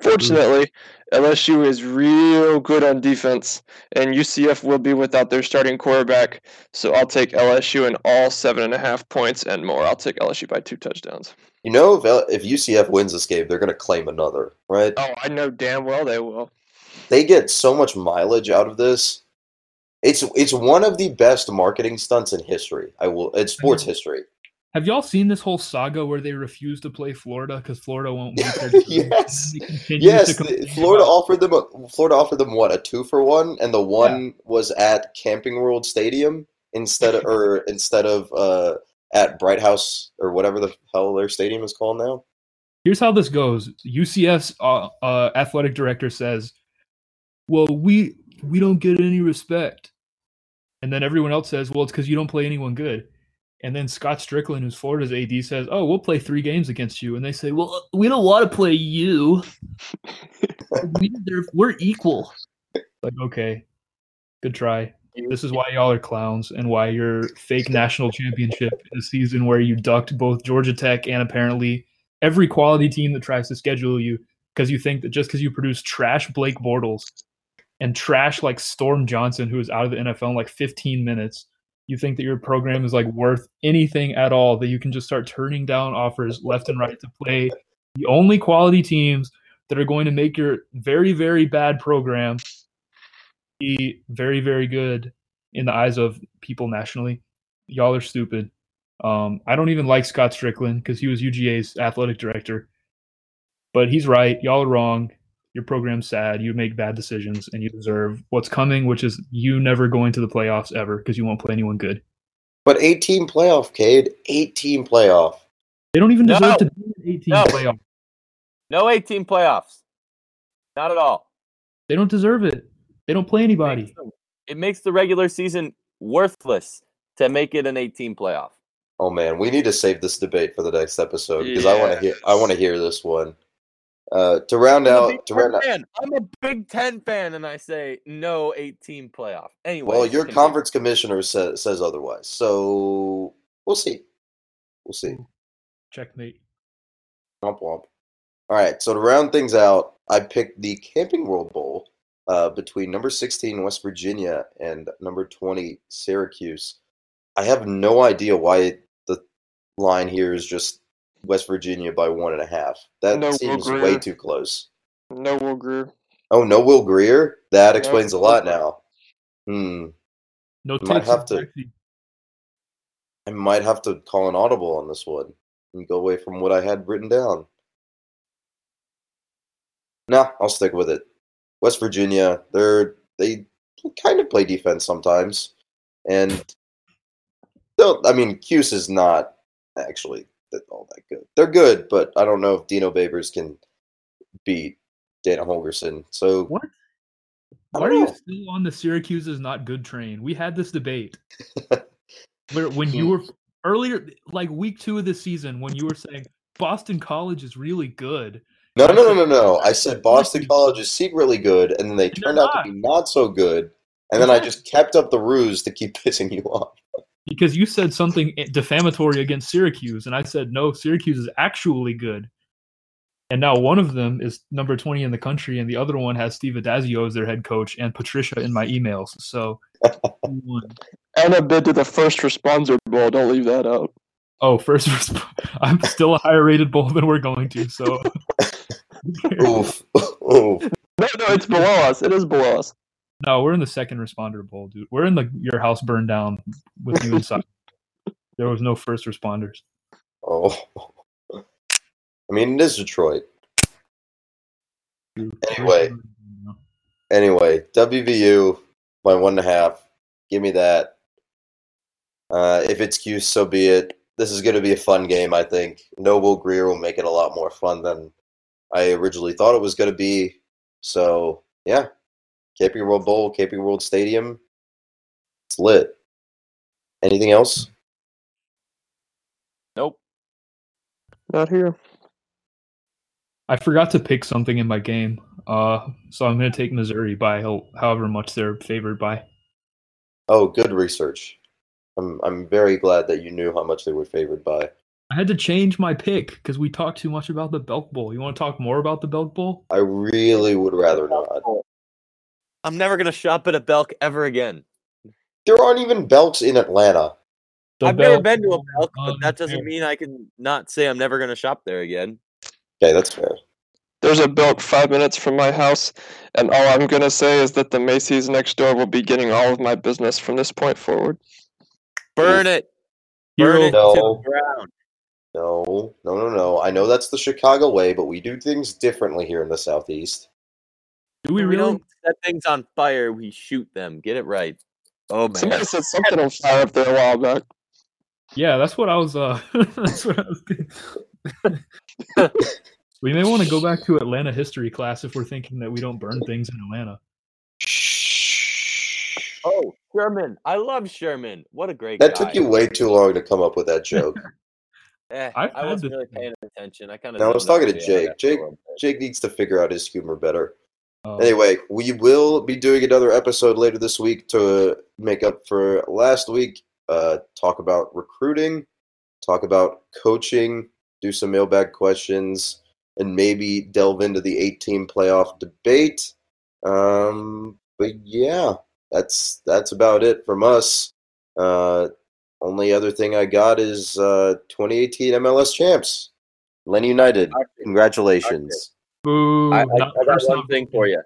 Fortunately, LSU is real good on defense, and UCF will be without their starting quarterback. So I'll take LSU in all seven and a half points and more. I'll take LSU by two touchdowns. you know if, L- if UCF wins this game, they're gonna claim another, right? Oh, I know damn well they will. They get so much mileage out of this. It's it's one of the best marketing stunts in history. I will. It's sports mm-hmm. history. Have y'all seen this whole saga where they refuse to play Florida because Florida won't meet their? [laughs] Yes. Yes, the- Florida offered them. A, Florida offered them what a two for one, and the one was at Camping World Stadium instead of or instead of uh, at Bright House or whatever the hell their stadium is called now. Here's how this goes. UCF's uh, uh, athletic director says, "Well, we we don't get any respect," and then everyone else says, "Well, it's because you don't play anyone good." And then Scott Stricklin, who's Florida's AD, says, "Oh, we'll play three games against you," and they say, "Well, we don't want to play you. [laughs] we, they're- equal." Like, okay, good try. This is why y'all are clowns and why your fake national championship is a season where you ducked both Georgia Tech and apparently every quality team that tries to schedule you because you think that just because you produce trash Blake Bortles and trash like Storm Johnson, who is out of the NFL in like 15 minutes, you think that your program is like worth anything at all, that you can just start turning down offers left and right to play the only quality teams that are going to make your very, very bad program be very, very good in the eyes of people nationally. Y'all are stupid. Um, I don't even like Scott Stricklin because he was UGA's athletic director. But he's right. Y'all are wrong. Your program's sad. You make bad decisions, and you deserve what's coming, which is you never going to the playoffs ever because you won't play anyone good. But 18 playoff, Cade. 18 playoff. They don't even deserve No. to be an 18 No. playoff. No 18 playoffs. Not at all. They don't deserve it. They don't play anybody. It makes the regular season worthless to make it an 18 playoff. Oh man, we need to save this debate for the next episode because I want to hear. I want to hear this one. Uh, to round I'm out, to Ten round out. I'm a Big Ten fan, and I say no 18 playoff. Anyway, Well, your continue. conference commissioner says says otherwise, so we'll see. We'll see. Checkmate. Womp womp. All right, so to round things out, I picked the Camping World Bowl uh, between number 16 West Virginia and number 20 Syracuse. I have no idea why the line here is just West Virginia by one and a half. That No, seems way too close. No Will Grier. Oh, no Will Grier? That No, explains a lot now. Hmm. No I Might have to- I might have to call an audible on this one and go away from what I had written down. No, I'll stick with it. West Virginia, they're they kind of play defense sometimes, and they'll. I mean, Cuse is not actually that all that good. They're good, but I don't know if Dino Babers can beat Dana Holgorsen. So What? Why are you still on the Syracuse is not good train? We had this debate [laughs] where when you Hmm. were earlier, like week two of the season, when you were saying Boston College is really good. No, no, no, no, no. I said Boston College is secretly good, and then they turned out to be not so good, and then I just kept up the ruse to keep [laughs] pissing you off. Because you said something defamatory against Syracuse, and I said no, Syracuse is actually good. And now one of them is number twenty in the country, and the other one has Steve Addazio as their head coach and Patricia in my emails. So, who won? [laughs] And a bid to the first responder bowl. Don't leave that out. oh, first, [laughs] resp- I'm still a higher rated bowl than we're going to. So, [laughs] Oof, oof. No, no, it's below us. It is below us. No, we're in the second responder bowl, dude. We're in the your house burned down with you inside. [laughs] there was no first responders. Oh, I mean, it is Detroit. Anyway. Anyway, WVU by one and a half. Give me that. Uh, if it's Cuse, so be it. This is going to be a fun game, I think. No Will Grier will make it a lot more fun than I originally thought it was going to be. So, yeah. Camping World Bowl, KP World Stadium. It's lit. Anything else? Nope. Not here. I forgot to pick something in my game, uh, so I'm going to take Missouri by however much they're favored by. Oh, good research. I'm I'm very glad that you knew how much they were favored by. I had to change my pick because we talked too much about the Belk Bowl. You want to talk more about the Belk Bowl? I really would rather not. I'm never gonna shop at a Belk ever again. There aren't even Belks in Atlanta. The I've never been to a Belk, but that doesn't mean I can not say I'm never gonna shop there again. Okay, that's fair. There's a Belk five minutes from my house, and all I'm gonna say is that the Macy's next door will be getting all of my business from this point forward. Burn it. Burn Hero- it to the ground. No, no, no, no. I know that's the Chicago way, but we do things differently here in the Southeast. Do we We, really? don't set things on fire. We shoot them. Get it right. Oh man. Somebody set something on fire up there a while back. Yeah, that's what I was. Uh, [laughs] that's what I was. Thinking. [laughs] we may want to go back to Atlanta history class if we're thinking that we don't burn things in Atlanta. Shh. Oh, Sherman. I love Sherman. What a great That guy. took you way too long to come up with that joke. [laughs] Eh, I've I wasn't really thing. paying attention. I kind of. No, I was talking to Jake. Jake- Jake needs to figure out his humor better. Uh, Anyway, we will be doing another episode later this week to make up for last week. Uh, talk about recruiting, talk about coaching, do some mailbag questions, and maybe delve into the eight-team playoff debate. Um, but yeah, that's that's about it from us. Uh, only other thing I got is uh, 2018 MLS champs, Lenny United. Congratulations. Boo, I, I, I got personal one thing for you.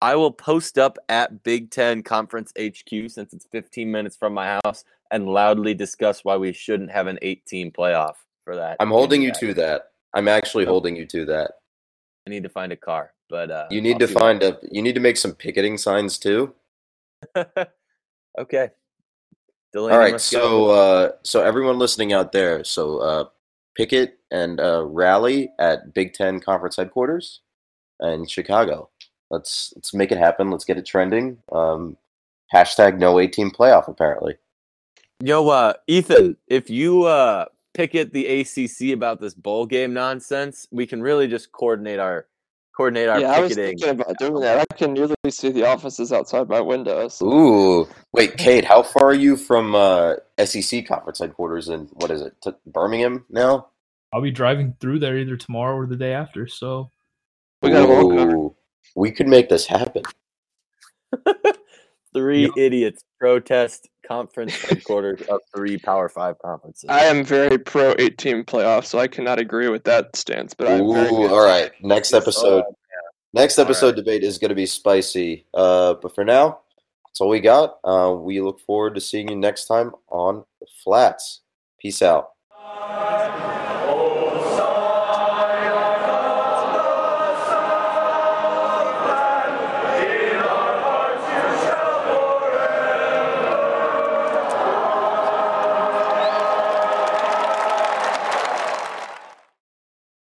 I will post up at Big Ten Conference HQ since it's 15 minutes from my house and loudly discuss why we shouldn't have an 18 playoff for that. I'm holding you to that. I'm actually Nope. holding you to that. I need to find a car, but uh, You need I'll to see what- find a. You need to make some picketing signs too. [laughs] okay. Delany All right, so uh, so everyone listening out there, so uh, picket and rally at Big Ten Conference headquarters in Chicago. Let's let's make it happen. Let's get it trending. Um, hashtag No 18 playoff. Apparently, Yo, uh, Ethan, if you uh picket the ACC about this bowl game nonsense, we can really just coordinate our coordinate our yeah, I was thinking about doing that. I can nearly see the offices outside my windows. ooh, wait, Cade, how far are you from uh, SEC conference headquarters in what is it, t- Birmingham now? I'll be driving through there either tomorrow or the day after. So We got 'em all covered. Ooh, we could make this happen. [laughs] Three Yep. idiots protest conference headquarters of three Power Five conferences. I am very pro 18 playoff, so I cannot agree with that stance. But I'm very good. all right. Next episode. Oh, Next episode right. debate is going to be spicy. Uh, but for now, that's all we got. Uh, we look forward to seeing you next time on the Flats. Peace out.